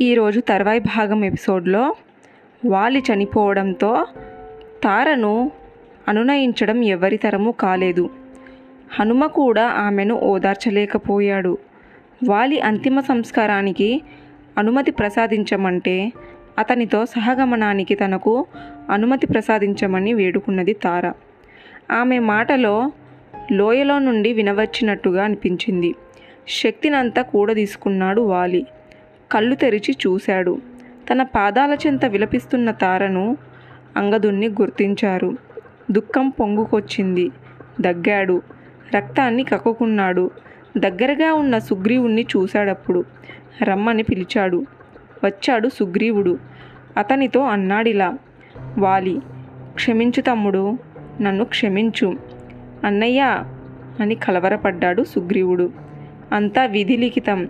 ఈరోజు తర్వాయి భాగం ఎపిసోడ్లో వాలి చనిపోవడంతో తారను అనునయించడం ఎవరి తరము కాలేదు. హనుమ కూడా ఆమెను ఓదార్చలేకపోయాడు. వాలి అంతిమ సంస్కారానికి అనుమతి ప్రసాదించమంటే అతనితో సహగమనానికి తనకు అనుమతి ప్రసాదించమని వేడుకున్నది తార. ఆమె మాటలో లోయలో నుండి వినవచ్చినట్టుగా అనిపించింది. శక్తినంతా కూడదీసుకున్నాడు వాలి. కళ్ళు తెరిచి చూశాడు. తన పాదాల చెంత విలపిస్తున్న తారను అంగదుణ్ణి గుర్తించారు. దుఃఖం పొంగుకొచ్చింది. దగ్గాడు. రక్తాన్ని కక్కుకున్నాడు. దగ్గరగా ఉన్న సుగ్రీవుణ్ణి చూశాడప్పుడు రమ్మని పిలిచాడు. వచ్చాడు సుగ్రీవుడు. అతనితో అన్నాడిలా వాలి క్షమించు తమ్ముడు. నన్ను క్షమించు. అన్నయ్య అని కలవరపడ్డాడు సుగ్రీవుడు. అంతా విధి లిఖితం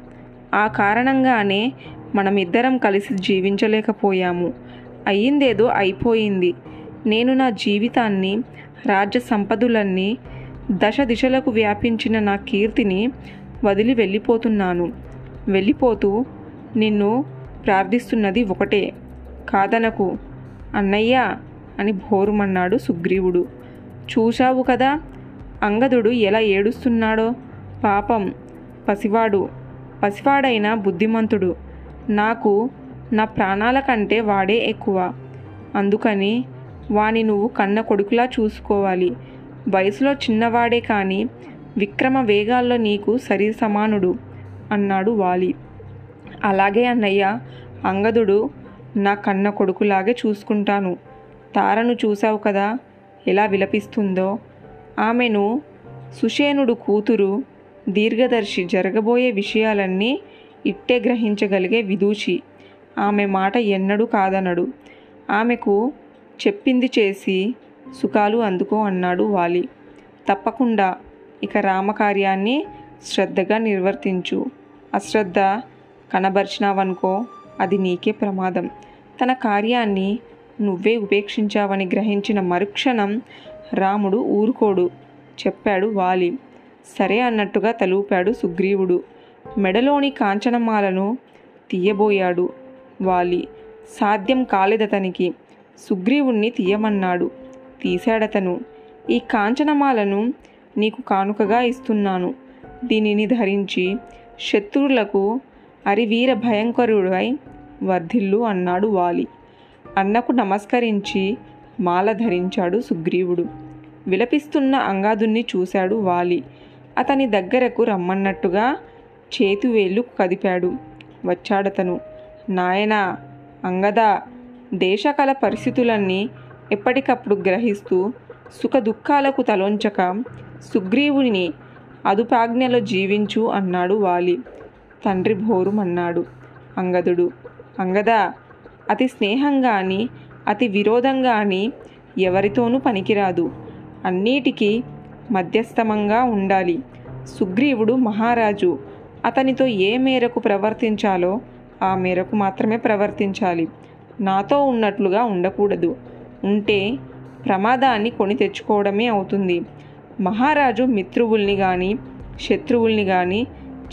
ఆ కారణంగానే మనమిద్దరం కలిసి జీవించలేకపోయాము. అయ్యిందేదో అయిపోయింది. నేను నా జీవితాన్ని రాజ్య సంపదులన్నీ దశ దిశలకు వ్యాపించిన నా కీర్తిని వదిలి వెళ్ళిపోతున్నాను. వెళ్ళిపోతూ నిన్ను ప్రార్థిస్తున్నది ఒకటే. కాదనకు అన్నయ్య అని భోరుమన్నాడు సుగ్రీవుడు. చూశావు కదా అంగదుడు ఎలా ఏడుస్తున్నాడో? పాపం పసివాడు. పసివాడైన బుద్ధిమంతుడు. నాకు నా ప్రాణాల కంటే వాడే ఎక్కువ. అందుకని వాని నువ్వు కన్న కొడుకులా చూసుకోవాలి. వయసులో చిన్నవాడే కానీ విక్రమ వేగాల్లో నీకు సరి సమానుడు అన్నాడు వాలి. అలాగే అన్నయ్య అంగదుడు నా కన్న కొడుకులాగే చూసుకుంటాను. తారను చూశావు కదా ఎలా విలపిస్తుందో. ఆమెను సుషేనుడు కూతురు దీర్ఘదర్శి జరగబోయే విషయాలన్నీ ఇట్టే గ్రహించగలిగే విదూషి. ఆమె మాట ఎన్నడూ కాదనడు. ఆమెకు చెప్పింది చేసి సుఖాలు అందుకో అన్నాడు వాలి. తప్పకుండా ఇక రామకార్యాన్ని శ్రద్ధగా నిర్వర్తించు. అశ్రద్ధ కనబరిచినావనుకో అది నీకే ప్రమాదం. తన కార్యాన్ని నువ్వే ఉపేక్షించావని గ్రహించిన మరుక్షణం రాముడు ఊరుకోడు చెప్పాడు వాలి. సరే అన్నట్టుగా తలూపాడు సుగ్రీవుడు. మెడలోని కాంచనమాలను తీయబోయాడు వాలి. సాధ్యం కాలేదతనికి. సుగ్రీవుణ్ణి తీయమన్నాడు. తీశాడతను. ఈ కాంచనమాలను నీకు కానుకగా ఇస్తున్నాను. దీనిని ధరించి శత్రువులకు అరివీర భయంకరుడై వర్ధిల్లు అన్నాడు వాలి. అన్నకు నమస్కరించి మాల ధరించాడు సుగ్రీవుడు. విలపిస్తున్న అంగాదుణ్ణి చూశాడు వాలి. అతని దగ్గరకు రమ్మన్నట్టుగా చేతివేళ్ళు కదిపాడు. వచ్చాడతను. నాయనా అంగద దేశకాల పరిస్థితులన్నీ ఎప్పటికప్పుడు గ్రహిస్తూ సుఖదుఖాలకు తలొంచక సుగ్రీవుని అదుపాజ్ఞలో జీవించు అన్నాడు వాలి. తండ్రి భోరుమన్నాడు. అంగదుడు అంగద అతి స్నేహంగాని అతి విరోధంగాని ఎవరితోనూ పనికిరాదు. అన్నిటికీ మధ్యస్థమంగా ఉండాలి. సుగ్రీవుడు మహారాజు. అతనితో ఏ మేరకు ప్రవర్తించాలో ఆ మేరకు మాత్రమే ప్రవర్తించాలి. నాతో ఉన్నట్లుగా ఉండకూడదు. ఉంటే ప్రమాదాన్ని కొని తెచ్చుకోవడమే అవుతుంది. మహారాజు మిత్రువుల్ని కానీ శత్రువుల్ని కానీ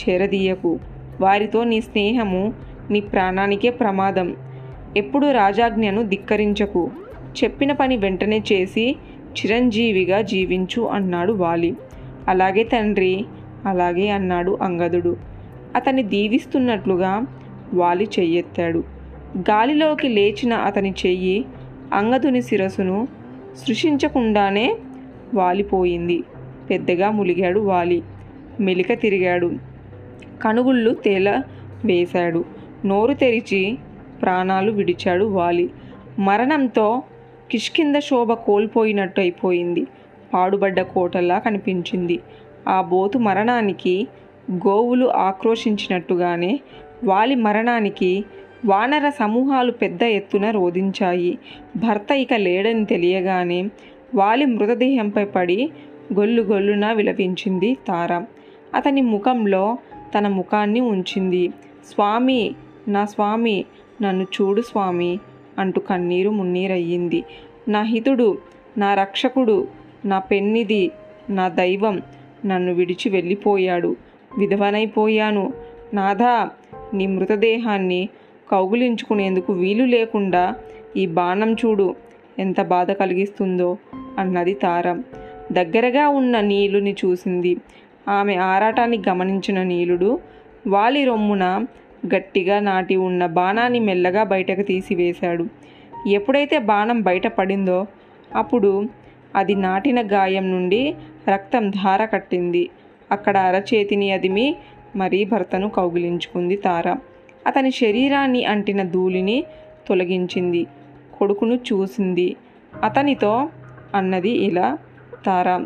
చేరదీయకు. వారితో నీ స్నేహము నీ ప్రాణానికే ప్రమాదం. ఎప్పుడు రాజాజ్ఞను ధిక్కరించకు. చెప్పిన పని వెంటనే చేసి చిరంజీవిగా జీవించు అన్నాడు వాలి. అలాగే తండ్రి అలాగే అన్నాడు అంగదుడు. అతన్ని దీవిస్తున్నట్లుగా వాలి చెయ్యెత్తాడు. గాలిలోకి లేచిన అతని చెయ్యి అంగదుని శిరస్సును సృష్టించకుండానే వాలిపోయింది. పెద్దగా ములిగాడు వాలి. మెలిక తిరిగాడు. కనుగుళ్ళు తేల వేశాడు. నోరు తెరిచి ప్రాణాలు విడిచాడు వాలి. మరణంతో కిష్కింద శోభ కోల్పోయినట్టు అయిపోయింది పాడుబడ్డ కోటలా కనిపించింది. ఆ బోతు మరణానికి గోవులు ఆక్రోశించినట్టుగానే వాలి మరణానికి వానర సమూహాలు పెద్ద ఎత్తున రోధించాయి. భర్త ఇక లేడని తెలియగానే వాలి మృతదేహంపై పడి గొల్లు గొల్లున విలపించింది తార. అతని ముఖంలో తన ముఖాన్ని ఉంచింది. స్వామి నా స్వామి నన్ను చూడు స్వామి అంటూ కన్నీరు మున్నీరయ్యింది. నా హితుడు నా రక్షకుడు నా పెన్నిది నా దైవం నన్ను విడిచి వెళ్ళిపోయాడు. విధవనైపోయాను. నాథా నీ మృతదేహాన్ని కౌగులించుకునేందుకు వీలు లేకుండా ఈ బాణం చూడు. ఎంత బాధ కలిగిస్తుందో అన్నది తారం. దగ్గరగా ఉన్న నీలుని చూసింది. ఆమె ఆరాటాన్ని గమనించిన నీలుడు వాలి రొమ్మున గట్టిగా నాటి ఉన్న బాణాన్ని మెల్లగా బయటకు తీసివేశాడు. ఎప్పుడైతే బాణం బయట పడిందో అప్పుడు అది నాటిన గాయం నుండి రక్తం ధార కట్టింది. అక్కడ అరచేతిని అదిమి మరీ భర్తను కౌగిలించుకుంది తార. అతని శరీరాన్ని అంటిన ధూళిని తొలగించింది. కొడుకును చూసింది. అతనితో అన్నది ఇలా తార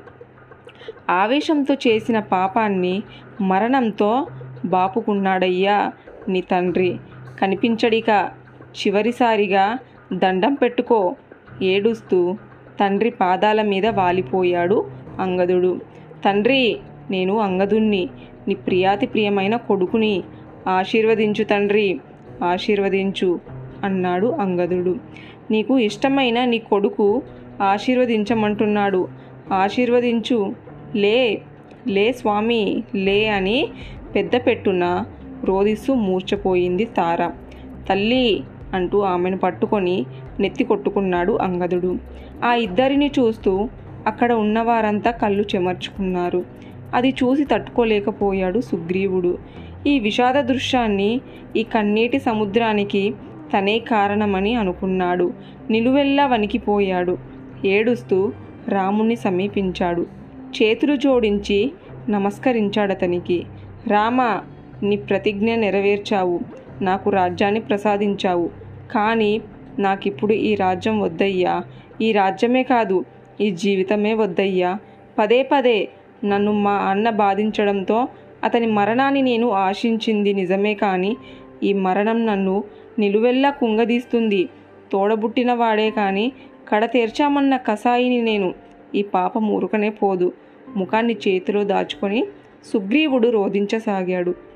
ఆవేశంతో చేసిన పాపాన్ని మరణంతో బాపుకున్నాడయ్యా. నీ తండ్రి కనిపించడిక చివరిసారిగా దండం పెట్టుకో ఏడుస్తూ తండ్రి పాదాల మీద వాలిపోయాడు అంగదుడు. తండ్రి నేను అంగదుణ్ణి నీ ప్రియాతి ప్రియమైన కొడుకుని ఆశీర్వదించు తండ్రి ఆశీర్వదించు అన్నాడు అంగదుడు. నీకు ఇష్టమైన నీ కొడుకు ఆశీర్వదించమంటున్నాడు. ఆశీర్వదించు లే లే స్వామి లే అని పెద్ద పెట్టున క్రోధిస్తూ మూర్చపోయింది తార. తల్లి! అంటూ ఆమెను పట్టుకొని నెత్తి కొట్టుకున్నాడు అంగదుడు. ఆ ఇద్దరిని చూస్తూ అక్కడ ఉన్నవారంతా కళ్ళు చెమర్చుకున్నారు. అది చూసి తట్టుకోలేకపోయాడు సుగ్రీవుడు. ఈ విషాద దృశ్యాన్ని ఈ కన్నీటి సముద్రానికి తనే కారణమని అనుకున్నాడు. నిలువెల్లా వణికిపోయాడు. ఏడుస్తూ రాముణ్ణి సమీపించాడు. చేతులు జోడించి నమస్కరించాడతనికి. రామ! నీ ప్రతిజ్ఞ నెరవేర్చావు. నాకు రాజ్యాన్ని ప్రసాదించావు. కానీ నాకిప్పుడు ఈ రాజ్యం వద్దయ్యా. ఈ రాజ్యమే కాదు ఈ జీవితమే వద్దయ్యా. పదే పదే నన్ను మా అన్న బాధించడంతో అతని మరణాన్ని నేను ఆశించింది నిజమే కానీ ఈ మరణం నన్ను నిలువెల్లా కుంగదీస్తుంది. తోడబుట్టిన వాడే కానీ కడ తెర్చామన్న కసాయిని నేను ఈ పాపం ఊరుకనే పోదు. ముఖాన్ని చేతిలో దాచుకొని సుగ్రీవుడు రోధించసాగాడు.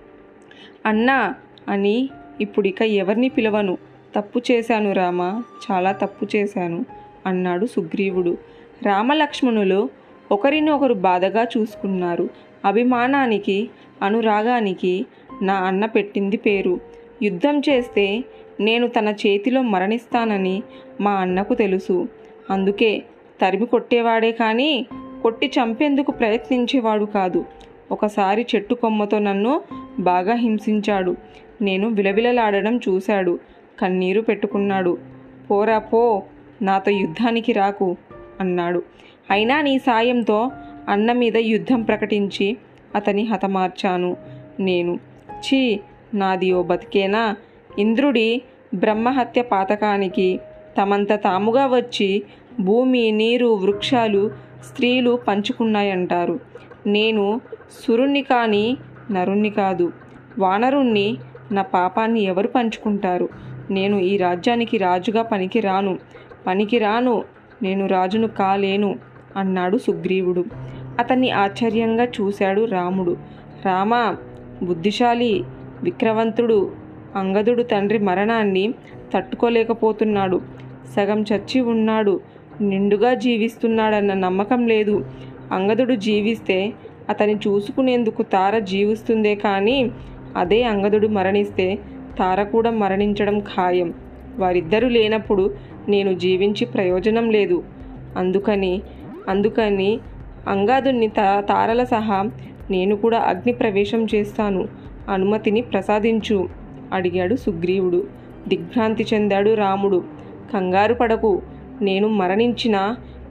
అన్నా అని ఇప్పుడిక ఎవరిని పిలవను? తప్పు చేశాను రామ చాలా తప్పు చేశాను అన్నాడు సుగ్రీవుడు. రామలక్ష్మణులు ఒకరినొకరు బాధగా చూసుకున్నారు. అభిమానానికి అనురాగానికి నా అన్న పెట్టింది పేరు. యుద్ధం చేస్తే నేను తన చేతిలో మరణిస్తానని మా అన్నకు తెలుసు. అందుకే తరిమి కొట్టేవాడే కానీ కొట్టి చంపేందుకు ప్రయత్నించేవాడు కాదు. ఒకసారి చెట్టు కొమ్మతో నన్ను బాగా హింసించాడు. నేను విలవిలలాడడం చూశాడు. కన్నీరు పెట్టుకున్నాడు. పోరా పో. నాతో యుద్ధానికి రాకు అన్నాడు. అయినా నీ సాయంతో అన్న మీద యుద్ధం ప్రకటించి అతని హతమార్చాను నేను. ఛీ! నాది ఓ బతికేనా? ఇంద్రుడి బ్రహ్మహత్య పాతకానికి తమంత తాముగా వచ్చి భూమి నీరు వృక్షాలు స్త్రీలు పంచుకున్నాయంటారు. నేను సురుణ్ణి కానీ నరుణ్ణి కాదు. వానరుణ్ణి నా పాపాన్ని ఎవరు పంచుకుంటారు? నేను ఈ రాజ్యానికి రాజుగా పనికి రాను పనికి రాను నేను రాజును కాలేను అన్నాడు సుగ్రీవుడు. అతన్ని ఆశ్చర్యంగా చూశాడు రాముడు. రామ బుద్ధిశాలి విక్రవంతుడు అంగదుడు తండ్రి మరణాన్ని తట్టుకోలేకపోతున్నాడు. సగం చచ్చి ఉన్నాడు. నిండుగా జీవిస్తున్నాడన్న నమ్మకం లేదు. అంగదుడు జీవిస్తే అతని చూసుకునేందుకు తార జీవిస్తుందే కానీ అదే అంగదుడు మరణిస్తే తార కూడా మరణించడం ఖాయం. వారిద్దరూ లేనప్పుడు నేను జీవించి ప్రయోజనం లేదు. అందుకని అందుకని అంగాదుని తా తారల సహా నేను కూడా అగ్ని ప్రవేశం చేస్తాను. అనుమతిని ప్రసాదించు అడిగాడు సుగ్రీవుడు. దిగ్భ్రాంతి చెందాడు రాముడు. కంగారు పడకు. నేను మరణించినా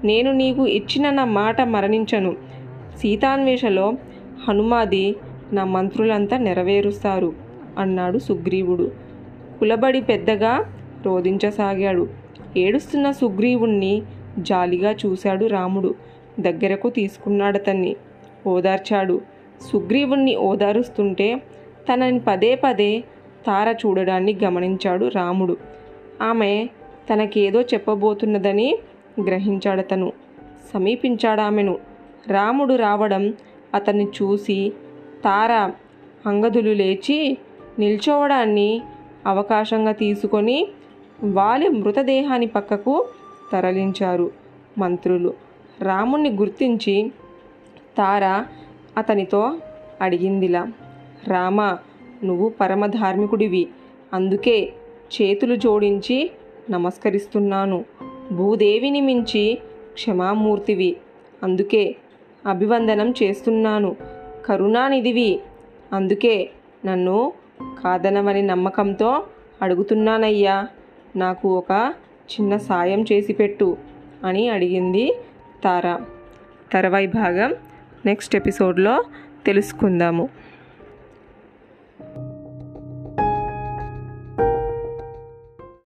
నేను నీకు ఇచ్చిన నా మాట మరణించను. సీతాన్వేషలో హనుమాది నా మంత్రులంతా నెరవేరుస్తారు అన్నాడు సుగ్రీవుడు. కులబడి పెద్దగా రోధించసాగాడు. ఏడుస్తున్న సుగ్రీవుణ్ణి జాలిగా చూశాడు రాముడు. దగ్గరకు తీసుకున్నాడతన్ని ఓదార్చాడు. సుగ్రీవుణ్ణి ఓదారుస్తుంటే తనని పదే పదే తార చూడడాన్ని గమనించాడు రాముడు. ఆమె తనకేదో చెప్పబోతున్నదని గ్రహించాడతను. సమీపించాడామెను. రాముడు రావడం అతన్ని చూసి తార అంగదులు లేచి నిల్చోవడాన్ని అవకాశంగా తీసుకొని వాలి మృతదేహాన్ని పక్కకు తరలించారు మంత్రులు. రాముణ్ణి గుర్తించి తార అతనితో అడిగిందిలా రామ నువ్వు పరమధార్మికుడివి అందుకే చేతులు జోడించి నమస్కరిస్తున్నాను. భూదేవిని మించి క్షమామూర్తివి. అందుకే అభివందనం చేస్తున్నాను. కరుణానిధివి అందుకే నన్ను కాదనవని నమ్మకంతో అడుగుతున్నానయ్యా. నాకు ఒక చిన్న సాయం చేసి పెట్టు అని అడిగింది తార. తర్వాయి భాగం నెక్స్ట్ ఎపిసోడ్లో తెలుసుకుందాము.